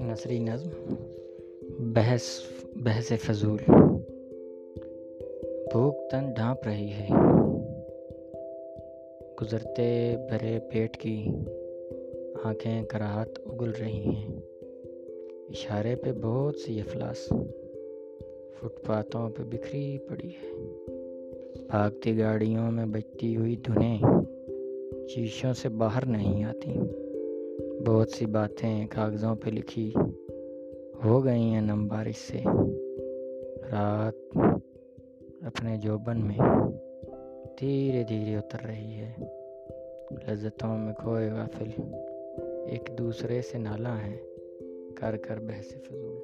نثری نظم، بحث بحث فضول۔ بھوک تن ڈھانپ رہی ہے۔ گزرتے بھرے پیٹ کی آنکھیں کراہت اگل رہی ہیں۔ اشارے پہ بہت سی افلاس، فٹ پاتھوں پہ بکھری پڑی ہے۔ بھاگتی گاڑیوں میں بچتی ہوئی دھنیں۔ چیشوں سے باہر نہیں آتی۔ بہت سی باتیں کاغذوں پہ لکھی ہو گئی ہیں نم بارش سے۔ رات اپنے جوبن میں دھیرے دھیرے اتر رہی ہے۔ لذتوں میں کھوئے غافل ایک دوسرے سے نالا ہیں۔ کر کر بحث فضول۔